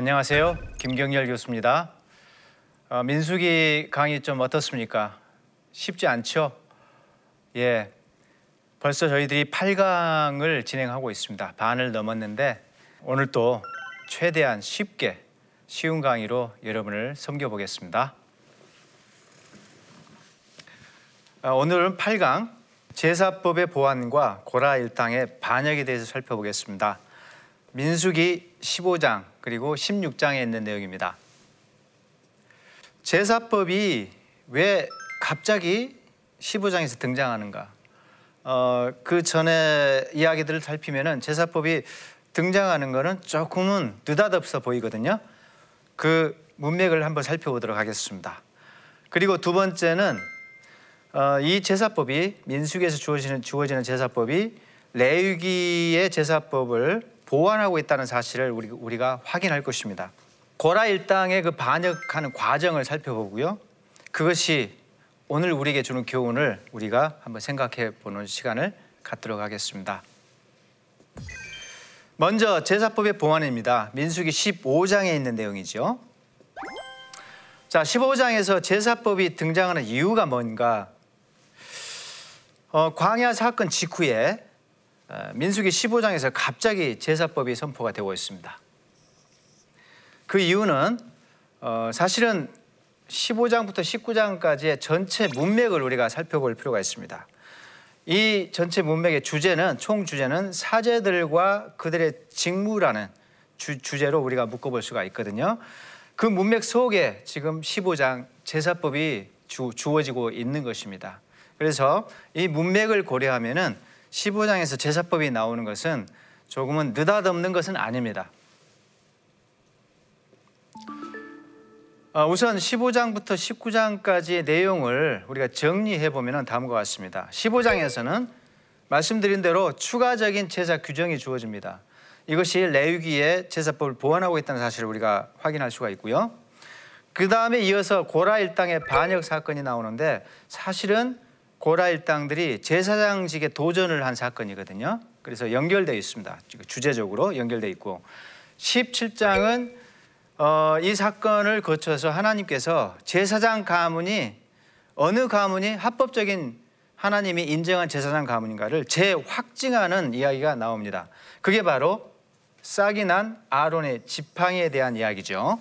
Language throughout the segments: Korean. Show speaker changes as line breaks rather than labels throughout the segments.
안녕하세요. 김경열 교수입니다. 어, 민수기 강의 좀 어떻습니까? 쉽지 않죠? 예. 벌써 저희들이 8강을 진행하고 있습니다. 반을 넘었는데 오늘 또 최대한 쉽게 쉬운 강의로 여러분을 섬겨보겠습니다. 어, 오늘은 8강 제사법의 보완과 고라 일당의 반역에 대해서 살펴보겠습니다. 민수기 15장 그리고 16장에 있는 내용입니다. 제사법이 왜 갑자기 15장에서 등장하는가? 어, 그 전에 이야기들을 살피면은 제사법이 등장하는 것은 조금은 느닷없어 보이거든요. 그 문맥을 한번 살펴보도록 하겠습니다. 그리고 두 번째는 어, 이 제사법이 민수기에서 주어지는 주어지는 제사법이 레위기의 제사법을 보완하고 있다는 사실을 우리, 우리가 확인할 것입니다. 고라 일당의 그 반역하는 과정을 살펴보고요. 그것이 오늘 우리에게 주는 교훈을 우리가 한번 생각해 보는 시간을 갖도록 하겠습니다. 먼저 제사법의 보완입니다. 민수기 15장에 있는 내용이죠. 자, 15장에서 제사법이 등장하는 이유가 뭔가? 어, 광야 사건 직후에 어, 민수기 15장에서 갑자기 제사법이 선포가 되고 있습니다. 그 이유는 어, 사실은 15장부터 19장까지의 전체 문맥을 우리가 살펴볼 필요가 있습니다. 이 전체 문맥의 주제는 총 주제는 사제들과 그들의 직무라는 주, 주제로 우리가 묶어볼 수가 있거든요. 그 문맥 속에 지금 15장 제사법이 주, 주어지고 있는 것입니다. 그래서 이 문맥을 고려하면은 15장에서 제사법이 나오는 것은 조금은 느닷없는 것은 아닙니다. 어, 우선 15장부터 19장까지의 내용을 우리가 정리해 보면 다음과 같습니다. 15장에서는 말씀드린 대로 추가적인 제사 규정이 주어집니다. 이것이 레위기의 제사법을 보완하고 있다는 사실을 우리가 확인할 수가 있고요. 그 다음에 이어서 고라 일당의 반역 사건이 나오는데 사실은 고라 일당들이 제사장직에 도전을 한 사건이거든요. 그래서 연결되어 있습니다. 주제적으로 연결되어 있고 17장은 어, 이 사건을 거쳐서 하나님께서 제사장 가문이 어느 가문이 합법적인 하나님이 인정한 제사장 가문인가를 재확증하는 이야기가 나옵니다. 그게 바로 싹이 난 아론의 지팡이에 대한 이야기죠.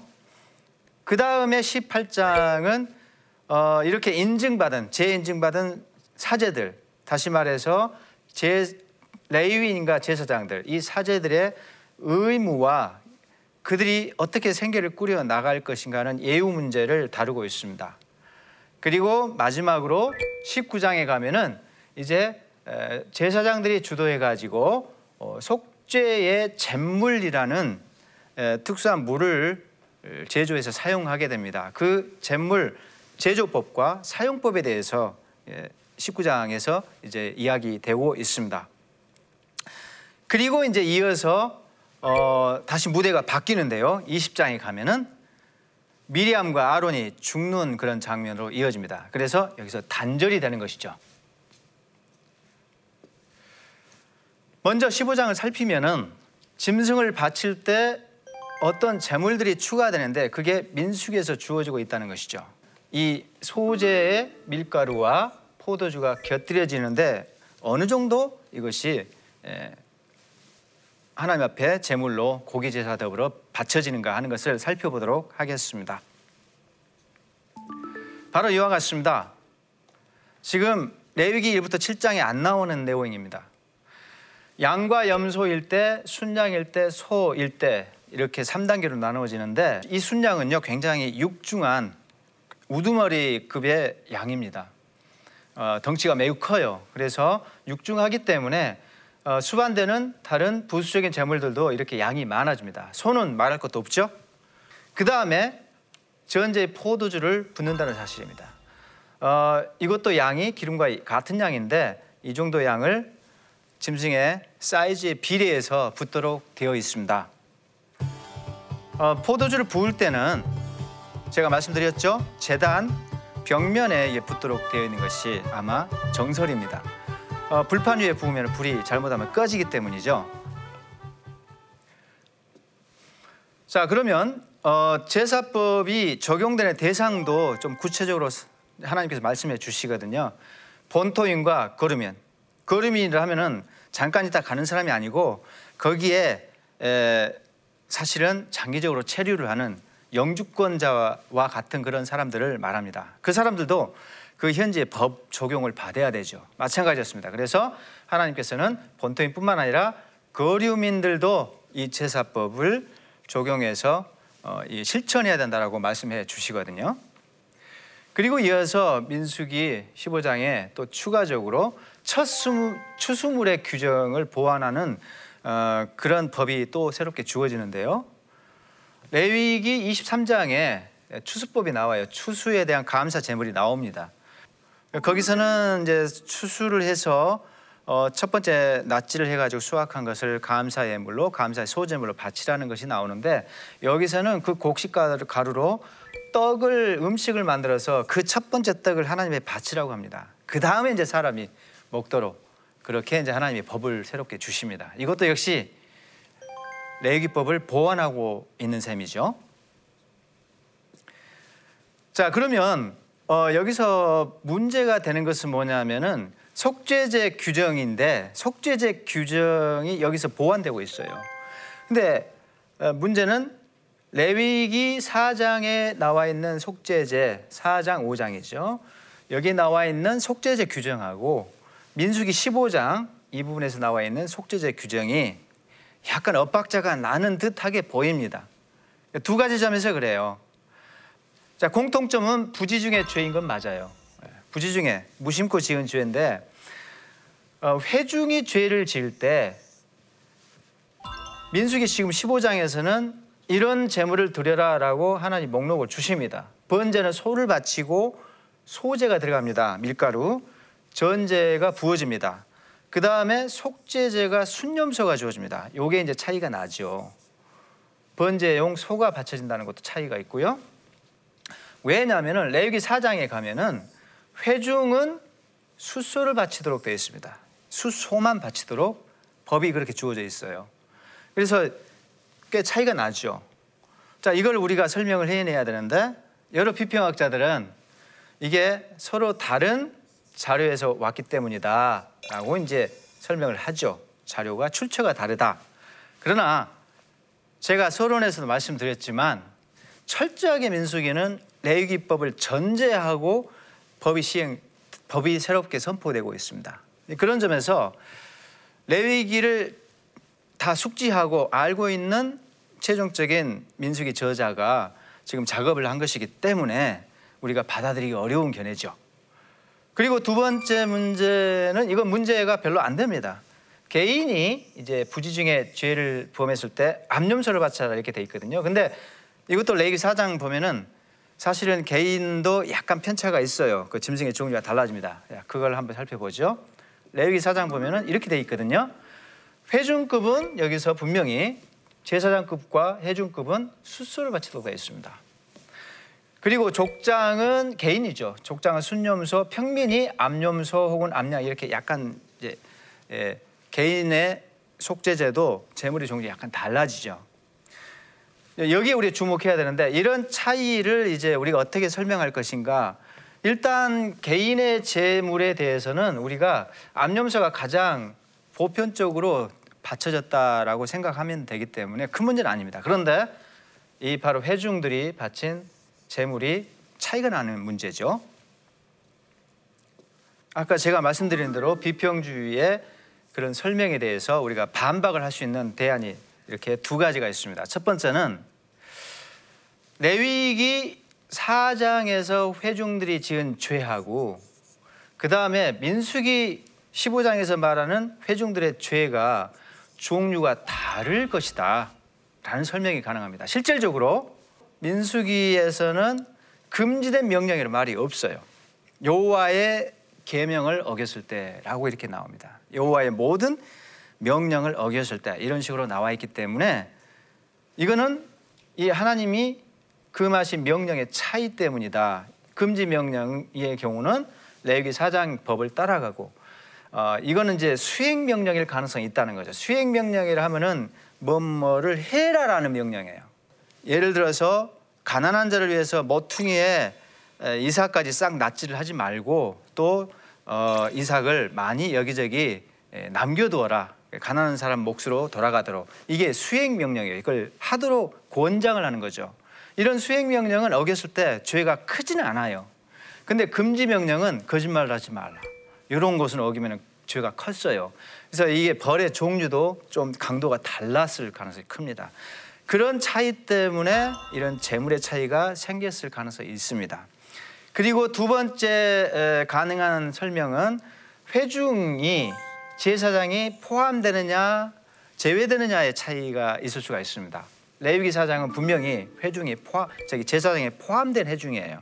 그 다음에 18장은 어, 이렇게 인증받은 재인증받은 사제들 다시 말해서 제 레위인과 제사장들 이 사제들의 의무와 그들이 어떻게 생계를 꾸려 나갈 것인가는 예우 문제를 다루고 있습니다. 그리고 마지막으로 19장에 가면은 이제 제사장들이 주도해 가지고 어, 속죄의 잿물이라는 특수한 물을 제조해서 사용하게 됩니다. 그 잿물 제조법과 사용법에 대해서 19장에서 이제 이야기되고 있습니다. 그리고 이제 이어서 어, 다시 무대가 바뀌는데요. 20장에 가면은 미리암과 아론이 죽는 그런 장면으로 이어집니다. 그래서 여기서 단절이 되는 것이죠. 먼저 15장을 살피면은 짐승을 바칠 때 어떤 재물들이 추가되는데 그게 민수기에서 주어지고 있다는 것이죠. 이 소재의 밀가루와 포도주가 곁들여지는데 어느 정도 이것이 하나님 앞에 제물로 고기 제사 더불어 바쳐지는가 하는 것을 살펴보도록 하겠습니다. 바로 이와 같습니다. 지금 레위기 1부터 7장에 안 나오는 내용입니다. 양과 염소일 때, 순양일 때, 소일 때 이렇게 3단계로 나누어지는데 이 순양은요 굉장히 육중한 우두머리급의 양입니다. 어, 덩치가 매우 커요. 그래서 육중하기 때문에 어, 수반되는 다른 부수적인 재물들도 이렇게 양이 많아집니다. 소는 말할 것도 없죠. 그 다음에 전제 포도주를 붓는다는 사실입니다. 어, 이것도 양이 기름과 같은 양인데 이 정도 양을 짐승의 사이즈에 비례해서 붓도록 되어 있습니다. 어, 포도주를 부을 때는 제가 말씀드렸죠. 재단 벽면에 붙도록 되어 있는 것이 아마 정설입니다. 어, 불판 위에 부으면 불이 잘못하면 꺼지기 때문이죠. 자 그러면 어, 제사법이 적용되는 대상도 좀 구체적으로 하나님께서 말씀해 주시거든요. 본토인과 거르면 거르민이라 하면은 잠깐 있다 가는 사람이 아니고 거기에 에, 사실은 장기적으로 체류를 하는 영주권자와 같은 그런 사람들을 말합니다. 그 사람들도 그 현지의 법 적용을 받아야 되죠. 마찬가지였습니다. 그래서 하나님께서는 본토인뿐만 아니라 거류민들도 이 제사법을 적용해서 어, 실천해야 된다라고 말씀해 주시거든요. 그리고 이어서 민수기 15장에 또 추가적으로 첫 추수물의 규정을 보완하는 어, 그런 법이 또 새롭게 주어지는데요. 레위기 23장에 추수법이 나와요. 추수에 대한 감사 제물이 나옵니다. 거기서는 이제 추수를 해서 어, 첫 번째 낫지를 해가지고 수확한 것을 감사 예물로 감사의 소제물로 바치라는 것이 나오는데 여기서는 그 곡식 가루로 떡을 음식을 만들어서 그 첫 번째 떡을 하나님의 바치라고 합니다. 그 다음에 이제 사람이 먹도록 그렇게 이제 하나님이 법을 새롭게 주십니다. 이것도 역시 레위기법을 보완하고 있는 셈이죠. 자 그러면 어, 여기서 문제가 되는 것은 뭐냐면은 속죄제 규정인데 속죄제 규정이 여기서 보완되고 있어요. 근데 어, 문제는 레위기 4장에 나와 있는 속죄제 4장 5장이죠. 여기 나와 있는 속죄제 규정하고 민수기 15장 이 부분에서 나와 있는 속죄제 규정이 약간 엇박자가 나는 듯하게 보입니다. 두 가지 점에서 그래요. 자, 공통점은 부지 중에 죄인 건 맞아요. 부지 중에 무심코 지은 죄인데 어, 회중이 죄를 지을 때 민수기 지금 15장에서는 이런 재물을 드려라라고 하나님 목록을 주십니다. 번제는 소를 바치고 소제가 들어갑니다. 밀가루. 전제가 부어집니다. 그 다음에 속죄제가 순념소가 주어집니다. 요게 이제 차이가 나죠. 번제용 소가 바쳐진다는 것도 차이가 있고요. 왜냐하면 레위기 4장에 가면은 회중은 수소를 바치도록 되어 있습니다. 수소만 바치도록 법이 그렇게 주어져 있어요. 그래서 꽤 차이가 나죠. 자, 이걸 우리가 설명을 해내야 되는데 여러 비평학자들은 이게 서로 다른 자료에서 왔기 때문이다 라고 이제 설명을 하죠. 자료가 출처가 다르다. 그러나 제가 서론에서도 말씀드렸지만 철저하게 민수기는 레위기법을 전제하고 법이 시행 법이 새롭게 선포되고 있습니다. 그런 점에서 레위기를 다 숙지하고 알고 있는 최종적인 민수기 저자가 지금 작업을 한 것이기 때문에 우리가 받아들이기 어려운 견해죠. 그리고 두 번째 문제는 이건 문제가 별로 안 됩니다. 개인이 이제 부지 중에 죄를 범했을 때 암염소를 바쳐라 이렇게 돼 있거든요. 근데 이것도 레이기 사장 보면은 사실은 개인도 약간 편차가 있어요. 그 짐승의 종류가 달라집니다. 그걸 한번 살펴보죠. 레위기 사장 보면은 이렇게 돼 있거든요. 회중급은 여기서 분명히 제사장급과 회중급은 수수를 바치도록 되어 있습니다. 그리고 족장은 개인이죠. 족장은 순념소, 평민이 암염소 혹은 암양 이렇게 약간 이제 예, 개인의 속죄제도 재물의 종류 약간 달라지죠. 여기에 우리 주목해야 되는데 이런 차이를 이제 우리가 어떻게 설명할 것인가? 일단 개인의 재물에 대해서는 우리가 암염소가 가장 보편적으로 바쳐졌다라고 생각하면 되기 때문에 큰 문제는 아닙니다. 그런데 이 바로 회중들이 바친 재물이 차이가 나는 문제죠. 아까 제가 말씀드린 대로 비평주의의 그런 설명에 대해서 우리가 반박을 할 수 있는 대안이 이렇게 두 가지가 있습니다. 첫 번째는 레위기 4장에서 회중들이 지은 죄하고 그 다음에 민수기 15장에서 말하는 회중들의 죄가 종류가 다를 것이다 라는 설명이 가능합니다. 실질적으로 민수기에서는 금지된 명령이라는 말이 없어요. 여호와의 계명을 어겼을 때라고 이렇게 나옵니다. 여호와의 모든 명령을 어겼을 때 이런 식으로 나와 있기 때문에 이거는 이 하나님이 금하신 그 명령의 차이 때문이다. 금지 명령의 경우는 레위기 4장 법을 따라가고 어, 이거는 이제 수행 명령일 가능성이 있다는 거죠. 수행 명령이라 하면은 뭐뭐를 해라라는 명령이에요. 예를 들어서 가난한 자를 위해서 모퉁이에 이삭까지 싹 낫지를 하지 말고 또 어, 이삭을 많이 여기저기 남겨두어라. 가난한 사람 몫으로 돌아가도록 이게 수행 명령이에요. 이걸 하도록 권장을 하는 거죠. 이런 수행 명령은 어겼을 때 죄가 크지는 않아요. 근데 금지 명령은 거짓말을 하지 말라. 이런 것은 어기면 죄가 컸어요. 그래서 이게 벌의 종류도 좀 강도가 달랐을 가능성이 큽니다. 그런 차이 때문에 이런 재물의 차이가 생겼을 가능성이 있습니다. 그리고 두 번째 가능한 설명은 회중이 제사장이 포함되느냐 제외되느냐의 차이가 있을 수가 있습니다. 레위기 사장은 분명히 회중이 포함, 저기 제사장에 포함된 회중이에요.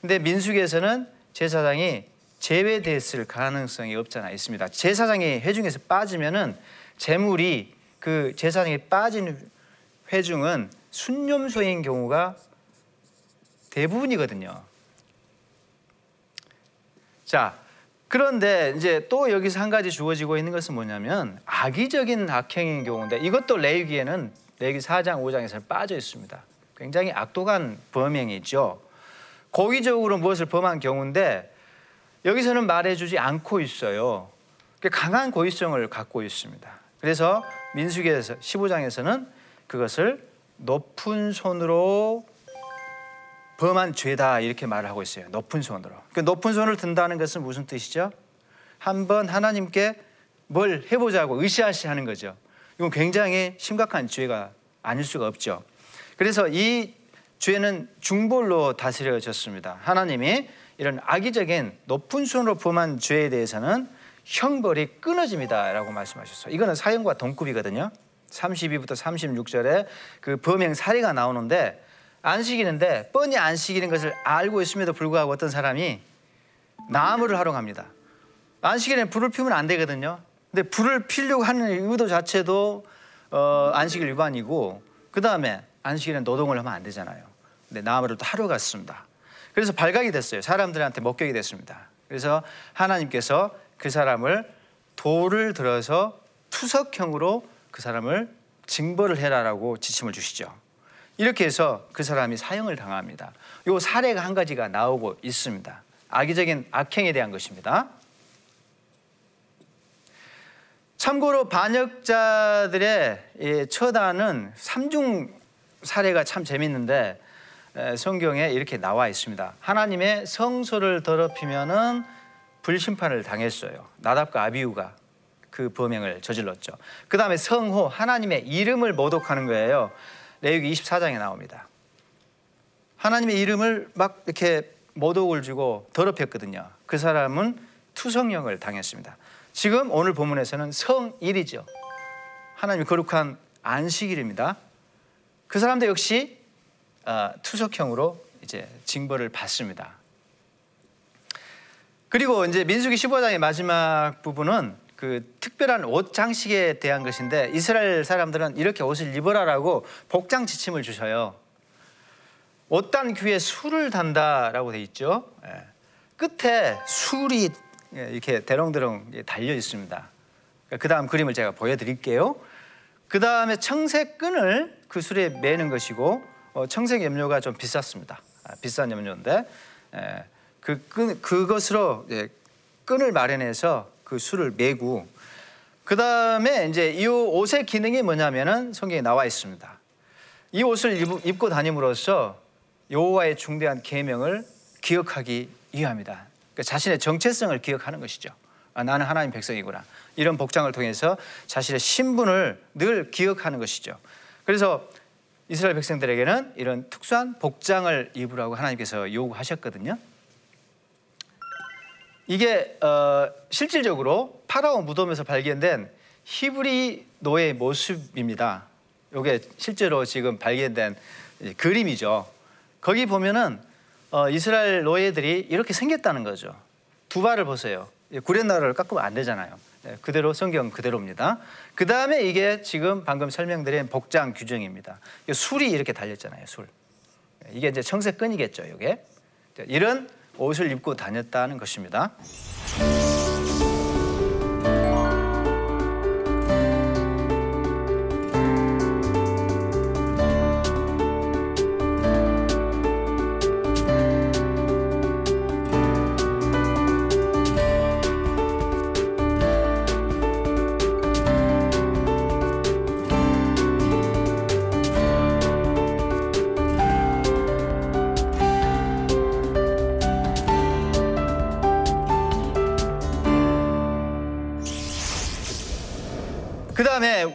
근데 민수기에서는 제사장이 제외됐을 가능성이 없잖아 있습니다. 제사장이 회중에서 빠지면은 재물이 그 제사장이 빠진 회중은 순념소인 경우가 대부분이거든요. 자, 그런데 이제 또 여기서 한 가지 주어지고 있는 것은 뭐냐면 악의적인 악행인 경우인데 이것도 레위기에는 레위기 4장 5장에서 빠져 있습니다. 굉장히 악독한 범행이죠. 고의적으로 무엇을 범한 경우인데 여기서는 말해주지 않고 있어요. 강한 고의성을 갖고 있습니다. 그래서 민수기에서 15장에서는 그것을 높은 손으로 범한 죄다 이렇게 말을 하고 있어요. 높은 손으로. 그 높은 손을 든다는 것은 무슨 뜻이죠? 한번 하나님께 뭘 해보자고 으쌰으쌰하는 거죠. 이건 굉장히 심각한 죄가 아닐 수가 없죠. 그래서 이 죄는 중벌로 다스려졌습니다. 하나님이 이런 악의적인 높은 손으로 범한 죄에 대해서는 형벌이 끊어집니다라고 말씀하셨어요. 이거는 사형과 동급이거든요. 32부터 36절에 그 범행 사례가 나오는데 안식일인데 뻔히 안식일인 것을 알고 있음에도 불구하고 어떤 사람이 나무를 활용합니다. 안식일에 불을 피우면 안 되거든요. 근데 불을 피려고 하는 의도 자체도 어, 안식일 위반이고 그 다음에 안식일에 노동을 하면 안 되잖아요. 근데 나무를 또 하러 갔습니다. 그래서 발각이 됐어요. 사람들한테 목격이 됐습니다. 그래서 하나님께서 그 사람을 돌을 들어서 투석형으로 그 사람을 징벌을 해라라고 지침을 주시죠. 이렇게 해서 그 사람이 사형을 당합니다. 이 사례가 한 가지가 나오고 있습니다. 악의적인 악행에 대한 것입니다. 참고로 반역자들의 처단은 삼중 사례가 참 재밌는데 성경에 이렇게 나와 있습니다. 하나님의 성소를 더럽히면은 불심판을 당했어요. 나답과 아비우가 그 범행을 저질렀죠. 그 다음에 성호 하나님의 이름을 모독하는 거예요. 레위기 24장에 나옵니다. 하나님의 이름을 막 이렇게 모독을 주고 더럽혔거든요. 그 사람은 투성령을 당했습니다. 지금 오늘 본문에서는 성일이죠. 하나님 거룩한 안식일입니다. 그 사람도 역시 어, 투석형으로 이제 징벌을 받습니다. 그리고 이제 민수기 15장의 마지막 부분은 그 특별한 옷 장식에 대한 것인데 이스라엘 사람들은 이렇게 옷을 입으라라고 복장 지침을 주셔요. 옷단 귀에 술을 단다라고 돼 있죠. 예. 끝에 술이 예, 이렇게 대롱대롱 달려 있습니다. 그 다음 그림을 제가 보여드릴게요. 그 다음에 청색 끈을 그 술에 매는 것이고 어, 청색 염료가 좀 비쌌습니다. 아, 비싼 염료인데 예, 그 끈, 그것으로 끈을 마련해서 그 술을 매고 그 다음에 이제 이 옷의 기능이 뭐냐면은 성경에 나와 있습니다. 이 옷을 입고 다님으로써 여호와의 중대한 계명을 기억하기 위함이다. 그러니까 자신의 정체성을 기억하는 것이죠. 아, 나는 하나님 백성이구나. 이런 복장을 통해서 자신의 신분을 늘 기억하는 것이죠. 그래서 이스라엘 백성들에게는 이런 특수한 복장을 입으라고 하나님께서 요구하셨거든요. 이게 어, 실질적으로 파라오 무덤에서 발견된 히브리 노예 모습입니다. 이게 실제로 지금 발견된 그림이죠. 거기 보면은 어, 이스라엘 노예들이 이렇게 생겼다는 거죠. 두 발을 보세요. 구렛나루를 깎으면 안 되잖아요. 네, 그대로 성경 그대로입니다. 그 다음에 이게 지금 방금 설명드린 복장 규정입니다. 술이 이렇게 달렸잖아요. 술. 이게 이제 청색 끈이겠죠. 이게 이런 옷을 입고 다녔다는 것입니다.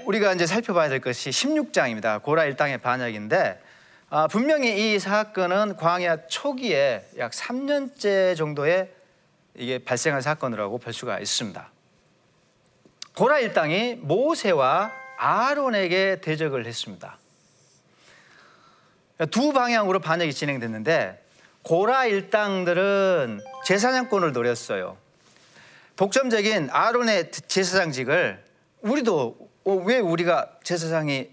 우리가 이제 살펴봐야 될 것이 16장입니다. 고라 일당의 반역인데 아, 분명히 이 사건은 광야 초기에 약 3년째 정도의 이게 발생한 사건이라고 볼 수가 있습니다. 고라 일당이 모세와 아론에게 대적을 했습니다. 두 방향으로 반역이 진행됐는데 고라 일당들은 제사장권을 노렸어요. 독점적인 아론의 제사장직을 우리도 어, 왜 우리가 제사장이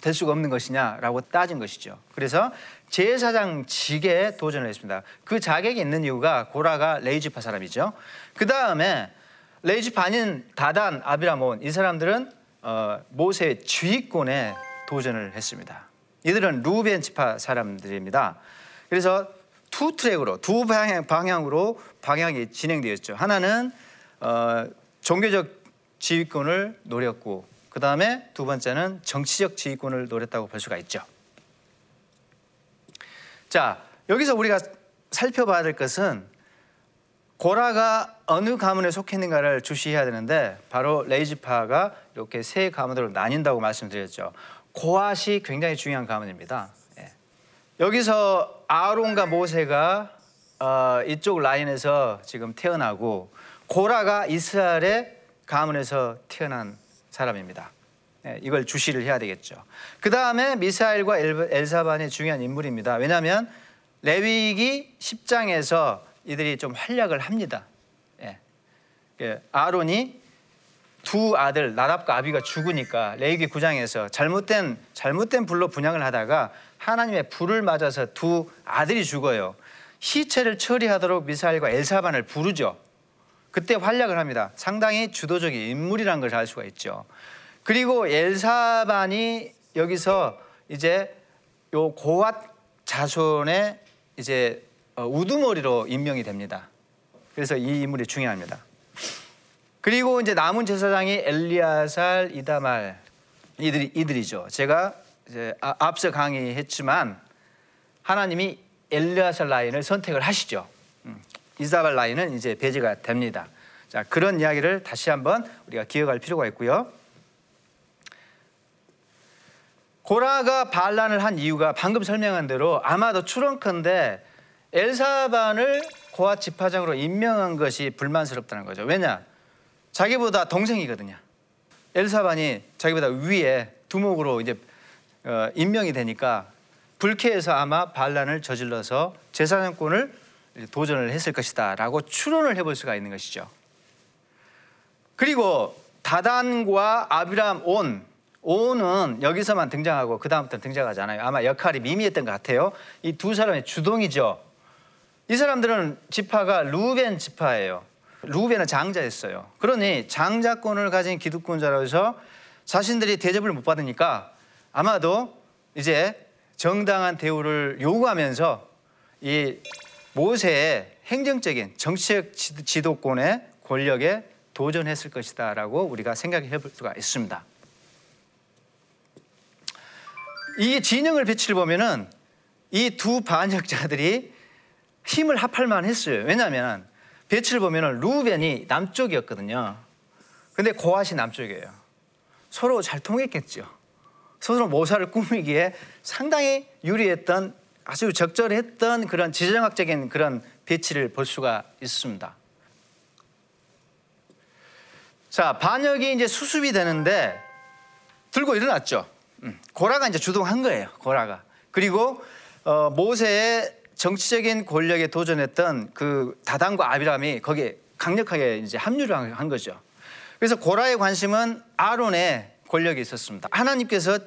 될 수가 없는 것이냐라고 따진 것이죠. 그래서 제사장직에 도전을 했습니다. 그 자격이 있는 이유가 고라가 레이지파 사람이죠. 그 다음에 레이지파 아닌 다단, 아비라몬 이 사람들은 어, 모세의 지휘권에 도전을 했습니다. 이들은 루벤 지파 사람들입니다. 그래서 two track으로 두 방향, 방향으로 방향이 진행되었죠. 하나는 어, 종교적 지휘권을 노렸고 그 다음에 두 번째는 정치적 지휘권을 노렸다고 볼 수가 있죠. 자 여기서 우리가 살펴봐야 될 것은 고라가 어느 가문에 속해 있는가를 주시해야 되는데 바로 레위 지파가 이렇게 세 가문으로 나뉜다고 말씀드렸죠. 고앗이 굉장히 중요한 가문입니다. 예. 여기서 아론과 모세가 어, 이쪽 라인에서 지금 태어나고 고라가 이스라엘의 가문에서 태어난 사람입니다. 예, 이걸 주시를 해야 되겠죠. 그 다음에 미사엘과 엘사반이 중요한 인물입니다. 왜냐하면 레위기 10장에서 이들이 좀 활약을 합니다. 예. 예. 아론이 두 아들 나답과 아비가 죽으니까 레위기 9장에서 잘못된 잘못된 불로 분양을 하다가 하나님의 불을 맞아서 두 아들이 죽어요. 시체를 처리하도록 미사엘과 엘사반을 부르죠. 그때 활약을 합니다. 상당히 주도적인 인물이라는 걸 알 수가 있죠. 그리고 엘사반이 여기서 이제 요 고앗 자손의 이제 어, 우두머리로 임명이 됩니다. 그래서 이 인물이 중요합니다. 그리고 이제 남은 제사장이 엘리아살, 이다말 이들이 이들이죠. 제가 이제 아, 앞서 강의했지만 하나님이 엘리아살 라인을 선택을 하시죠. 음, 이사발 라인은 이제 배제가 됩니다. 자 그런 이야기를 다시 한번 우리가 기억할 필요가 있고요. 고라가 반란을 한 이유가 방금 설명한 대로 아마도 추론컨대 엘사반을 고아 집파장으로 임명한 것이 불만스럽다는 거죠. 왜냐? 자기보다 동생이거든요. 엘사반이 자기보다 위에 두목으로 이제 어, 임명이 되니까 불쾌해서 아마 반란을 저질러서 제사장권을 도전을 했을 것이다 라고 추론을 해볼 수가 있는 것이죠. 그리고 다단과 아비람 온 온은 여기서만 등장하고 그 다음부터 등장하지 않아요. 아마 역할이 미미했던 것 같아요. 이 두 사람의 주동이죠. 이 사람들은 지파가 루벤 지파예요. 루벤은 장자였어요. 그러니 장자권을 가진 기득권자로서 자신들이 대접을 못 받으니까 아마도 이제 정당한 대우를 요구하면서 이 모세의 행정적인 정치적 지도권의 권력에 도전했을 것이다라고 우리가 생각해 볼 수가 있습니다. 이 진영을 배치를 보면은 이 두 반역자들이 힘을 합할 만했어요. 왜냐하면 배치를 보면 루벤이 남쪽이었거든요. 근데 고앗이 남쪽이에요. 서로 잘 통했겠죠. 서로 모사를 꾸미기에 상당히 유리했던 아주 적절했던 그런 지정학적인 그런 배치를 볼 수가 있습니다. 자, 반역이 이제 수습이 되는데 들고 일어났죠. 음, 고라가 이제 주동한 거예요. 고라가. 그리고 어, 모세의 정치적인 권력에 도전했던 그 다단과 아비람이 거기에 강력하게 이제 합류를 한 거죠. 그래서 고라의 관심은 아론의 권력이 있었습니다. 하나님께서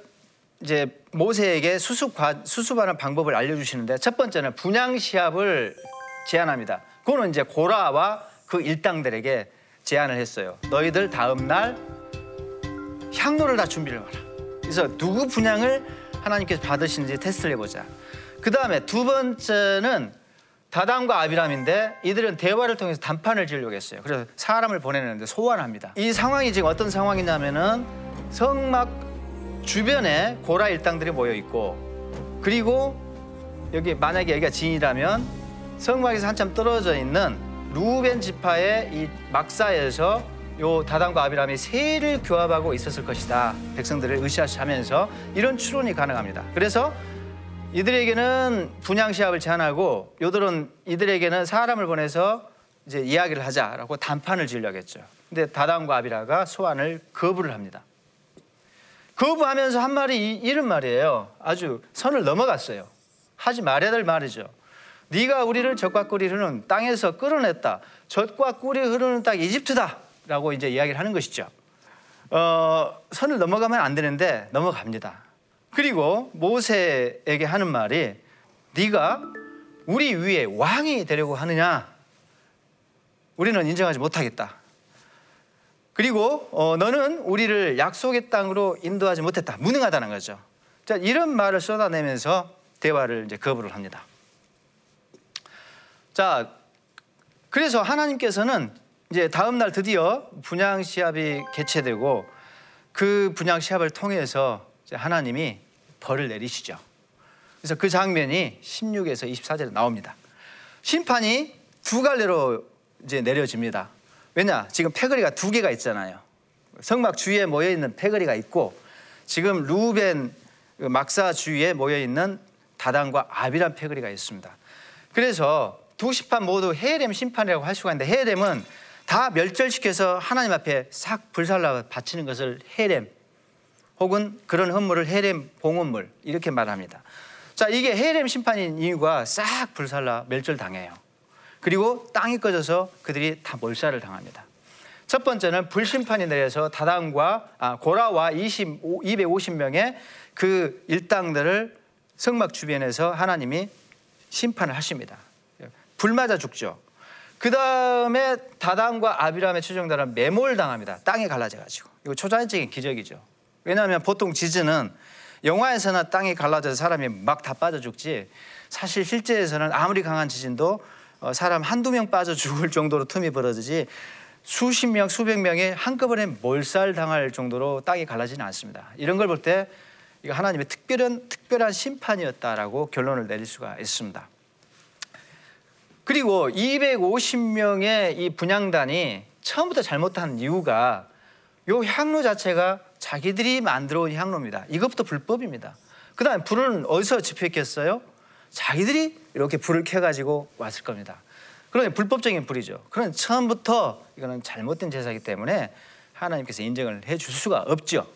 이제 모세에게 수습 수습하는 방법을 알려주시는데 첫 번째는 분양 시합을 제안합니다. 그거는 이제 고라와 그 일당들에게 제안을 했어요. 너희들 다음 날 향로를 다 준비를 해라. 그래서 누구 분양을 하나님께서 받으시는지 테스트를 해보자. 그 다음에 두 번째는 다담과 아비람인데 이들은 대화를 통해서 단판을 지으려고 했어요. 그래서 사람을 보내는데 소환합니다. 이 상황이 지금 어떤 상황이냐면은 성막 주변에 고라 일당들이 모여 있고 그리고 여기 만약에 여기가 진이라면 성막에서 한참 떨어져 있는 루벤 지파의 이 막사에서 요 다단과 아비람이 세를 교합하고 있었을 것이다. 백성들을 의시하면서 이런 추론이 가능합니다. 그래서 이들에게는 분양 시합을 제안하고 요들은 이들에게는 사람을 보내서 이제 이야기를 하자라고 단판을 지으려고 했죠. 근데 다단과 아비라가 소환을 거부를 합니다. 거부하면서 한 말이 이런 말이에요. 아주 선을 넘어갔어요. 하지 말아야 될 말이죠. 네가 우리를 젖과 꿀이 흐르는 땅에서 끌어냈다. 젖과 꿀이 흐르는 땅 이집트다라고 이제 이야기를 하는 것이죠. 어, 선을 넘어가면 안 되는데 넘어갑니다. 그리고 모세에게 하는 말이 네가 우리 위에 왕이 되려고 하느냐? 우리는 인정하지 못하겠다. 그리고 어, 너는 우리를 약속의 땅으로 인도하지 못했다. 무능하다는 거죠. 자, 이런 말을 쏟아내면서 대화를 이제 거부를 합니다. 자, 그래서 하나님께서는 이제 다음 날 드디어 분양 시합이 개최되고 그 분양 시합을 통해서 하나님이 벌을 내리시죠. 그래서 그 장면이 16에서 24절에 나옵니다. 심판이 두 갈래로 이제 내려집니다. 왜냐? 지금 패거리가 두 개가 있잖아요. 성막 주위에 모여 있는 패거리가 있고 지금 루벤 그 막사 주위에 모여 있는 다단과 아비란 패거리가 있습니다. 그래서 두 시판 모두 헤렘 심판이라고 할 수가 있는데 헤렘은 다 멸절시켜서 하나님 앞에 싹 불살라 바치는 것을 헤렘 혹은 그런 헌물을 헤렘 봉헌물 이렇게 말합니다. 자, 이게 헤렘 심판인 이유가 싹 불살라 멸절당해요. 그리고 땅이 꺼져서 그들이 다 몰살을 당합니다. 첫 번째는 불심판이 내려서 다단과 아, 고라와 20, 250명의 그 일당들을 성막 주변에서 하나님이 심판을 하십니다. 불 맞아 죽죠. 그 다음에 다단과 아비람의 추종자는 매몰당합니다. 땅이 갈라져가지고. 이거 초자연적인 기적이죠. 왜냐하면 보통 지진은 영화에서나 땅이 갈라져서 사람이 막 다 빠져 죽지 사실 실제에서는 아무리 강한 지진도 어, 사람 한두 명 빠져 죽을 정도로 틈이 벌어지지 수십 명, 수백 명이 한꺼번에 몰살당할 정도로 땅이 갈라지는 않습니다. 이런 걸 볼 때 이거 하나님의 특별한 특별한 심판이었다라고 결론을 내릴 수가 있습니다. 그리고 250명의 이 분양단이 처음부터 잘못한 이유가 요 향로 자체가 자기들이 만들어 온 향로입니다. 이것부터 불법입니다. 그 다음에 불은 어디서 집회했겠어요? 자기들이 이렇게 불을 켜가지고 왔을 겁니다. 그러니 불법적인 불이죠. 그런 처음부터 이거는 잘못된 제사이기 때문에 하나님께서 인정을 해 줄 수가 없죠.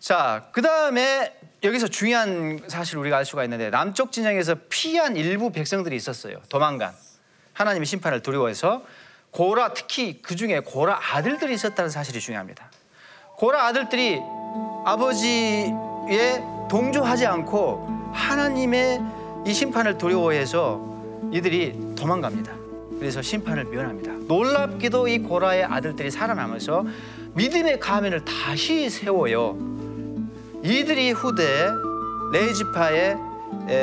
자, 그 다음에 여기서 중요한 사실 우리가 알 수가 있는데 남쪽 진영에서 피한 일부 백성들이 있었어요. 도망간. 하나님의 심판을 두려워해서 고라 특히 그 중에 고라 아들들이 있었다는 사실이 중요합니다. 고라 아들들이 아버지의 동조하지 않고 하나님의 이 심판을 두려워해서 이들이 도망갑니다. 그래서 심판을 면합니다. 놀랍게도 이 고라의 아들들이 살아남아서 믿음의 가면을 다시 세워요. 이들이 후대 레이지파의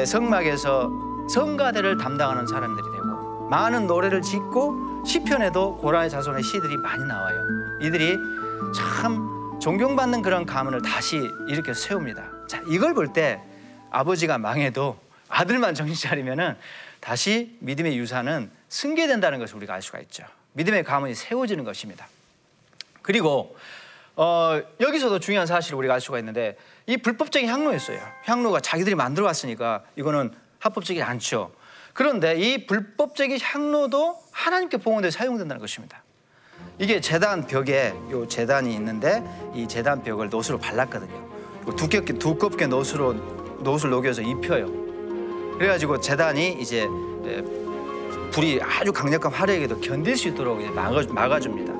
성막에서 성가대를 담당하는 사람들이 되고 많은 노래를 짓고 시편에도 고라의 자손의 시들이 많이 나와요. 이들이 참 존경받는 그런 가문을 다시 일으켜 세웁니다. 자, 이걸 볼 때 아버지가 망해도 아들만 정신 차리면은 다시 믿음의 유산은 승계된다는 것을 우리가 알 수가 있죠. 믿음의 가문이 세워지는 것입니다. 그리고 어, 여기서도 중요한 사실을 우리가 알 수가 있는데 이 불법적인 향로였어요. 향로가 자기들이 만들어 왔으니까 이거는 합법적이지 않죠. 그런데 이 불법적인 향로도 하나님께 봉헌돼 사용된다는 것입니다. 이게 재단 벽에 요 재단이 있는데 이 재단 벽을 노수로 발랐거든요. 두껍게 두껍게 노수로 노수를 녹여서 입혀요. 그래가지고 재단이 이제 불이 아주 강력한 화력에도 견딜 수 있도록 막아, 막아줍니다.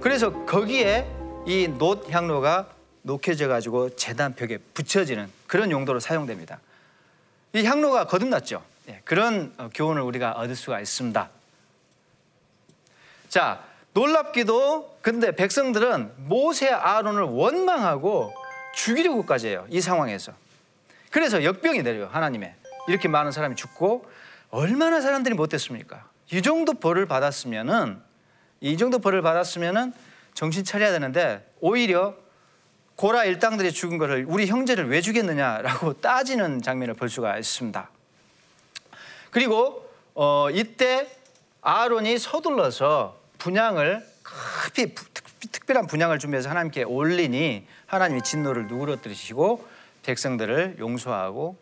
그래서 거기에 이노 향로가 녹여져 가지고 재단 벽에 붙여지는 그런 용도로 사용됩니다. 이 향로가 거듭났죠. 예, 그런 어, 교훈을 우리가 얻을 수가 있습니다. 자, 놀랍기도 근데 백성들은 모세 아론을 원망하고 죽이려고까지 해요. 이 상황에서. 그래서 역병이 내려요. 하나님의. 이렇게 많은 사람이 죽고 얼마나 사람들이 못됐습니까? 이 정도 벌을 받았으면은 이 정도 벌을 받았으면은 정신 차려야 되는데 오히려 고라 일당들이 죽은 것을 우리 형제를 왜 죽였느냐라고 따지는 장면을 볼 수가 있습니다. 그리고 어, 이때 아론이 서둘러서 분양을 급히 특별한 분양을 준비해서 하나님께 올리니 하나님이 진노를 누그러뜨리시고 백성들을 용서하고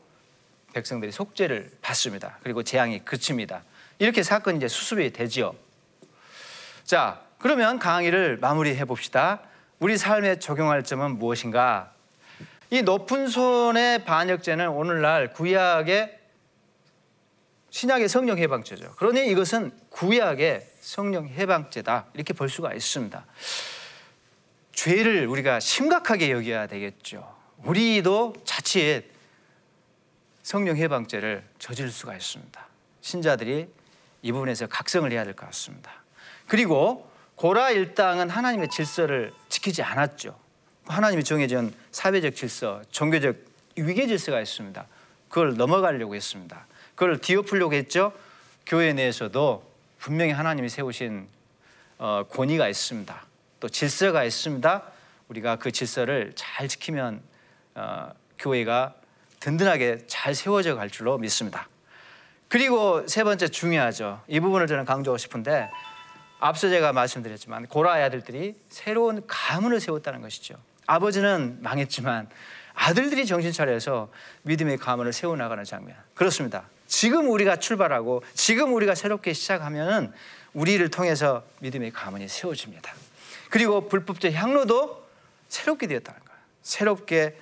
백성들이 속죄를 받습니다. 그리고 재앙이 그칩니다. 이렇게 사건이 이제 수습이 되지요. 자, 그러면 강의를 마무리해 봅시다. 우리 삶에 적용할 점은 무엇인가? 이 높은 손의 반역죄는 오늘날 구약의 신약의 성령 해방죄죠. 그러니 이것은 구약의 성령 해방죄다. 이렇게 볼 수가 있습니다. 죄를 우리가 심각하게 여겨야 되겠죠. 우리도 자칫 성령 해방죄를 저질 수가 있습니다. 신자들이 이 부분에서 각성을 해야 될 것 같습니다. 그리고 고라 일당은 하나님의 질서를 지키지 않았죠. 하나님이 정해준 사회적 질서, 종교적 위계 질서가 있습니다. 그걸 넘어가려고 했습니다. 그걸 뒤엎으려고 했죠. 교회 내에서도 분명히 하나님이 세우신 어, 권위가 있습니다. 또 질서가 있습니다. 우리가 그 질서를 잘 지키면 어, 교회가 든든하게 잘 세워져 갈 줄로 믿습니다. 그리고 세 번째 중요하죠. 이 부분을 저는 강조하고 싶은데 앞서 제가 말씀드렸지만 고라의 아들들이 새로운 가문을 세웠다는 것이죠. 아버지는 망했지만 아들들이 정신 차려서 믿음의 가문을 세워나가는 장면. 그렇습니다. 지금 우리가 출발하고 지금 우리가 새롭게 시작하면 우리를 통해서 믿음의 가문이 세워집니다. 그리고 불법적 향로도 새롭게 되었다는 거예요. 새롭게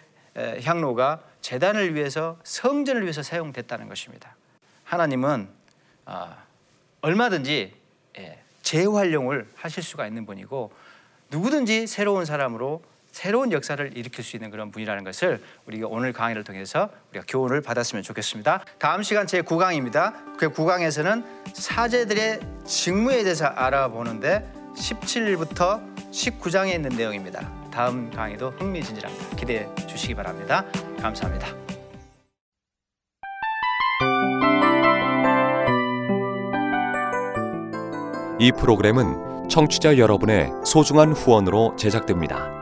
향로가 재단을 위해서 성전을 위해서 사용됐다는 것입니다. 하나님은 아, 얼마든지 예, 재활용을 하실 수가 있는 분이고 누구든지 새로운 사람으로 새로운 역사를 일으킬 수 있는 그런 분이라는 것을 우리가 오늘 강의를 통해서 우리가 교훈을 받았으면 좋겠습니다. 다음 시간 제 9강입니다. 그 9강에서는 사제들의 직무에 대해서 알아보는데 17일부터 19장에 있는 내용입니다. 다음 강의도 흥미진진합니다. 기대해 주시기 바랍니다. 감사합니다.
이 프로그램은 청취자 여러분의 소중한 후원으로 제작됩니다.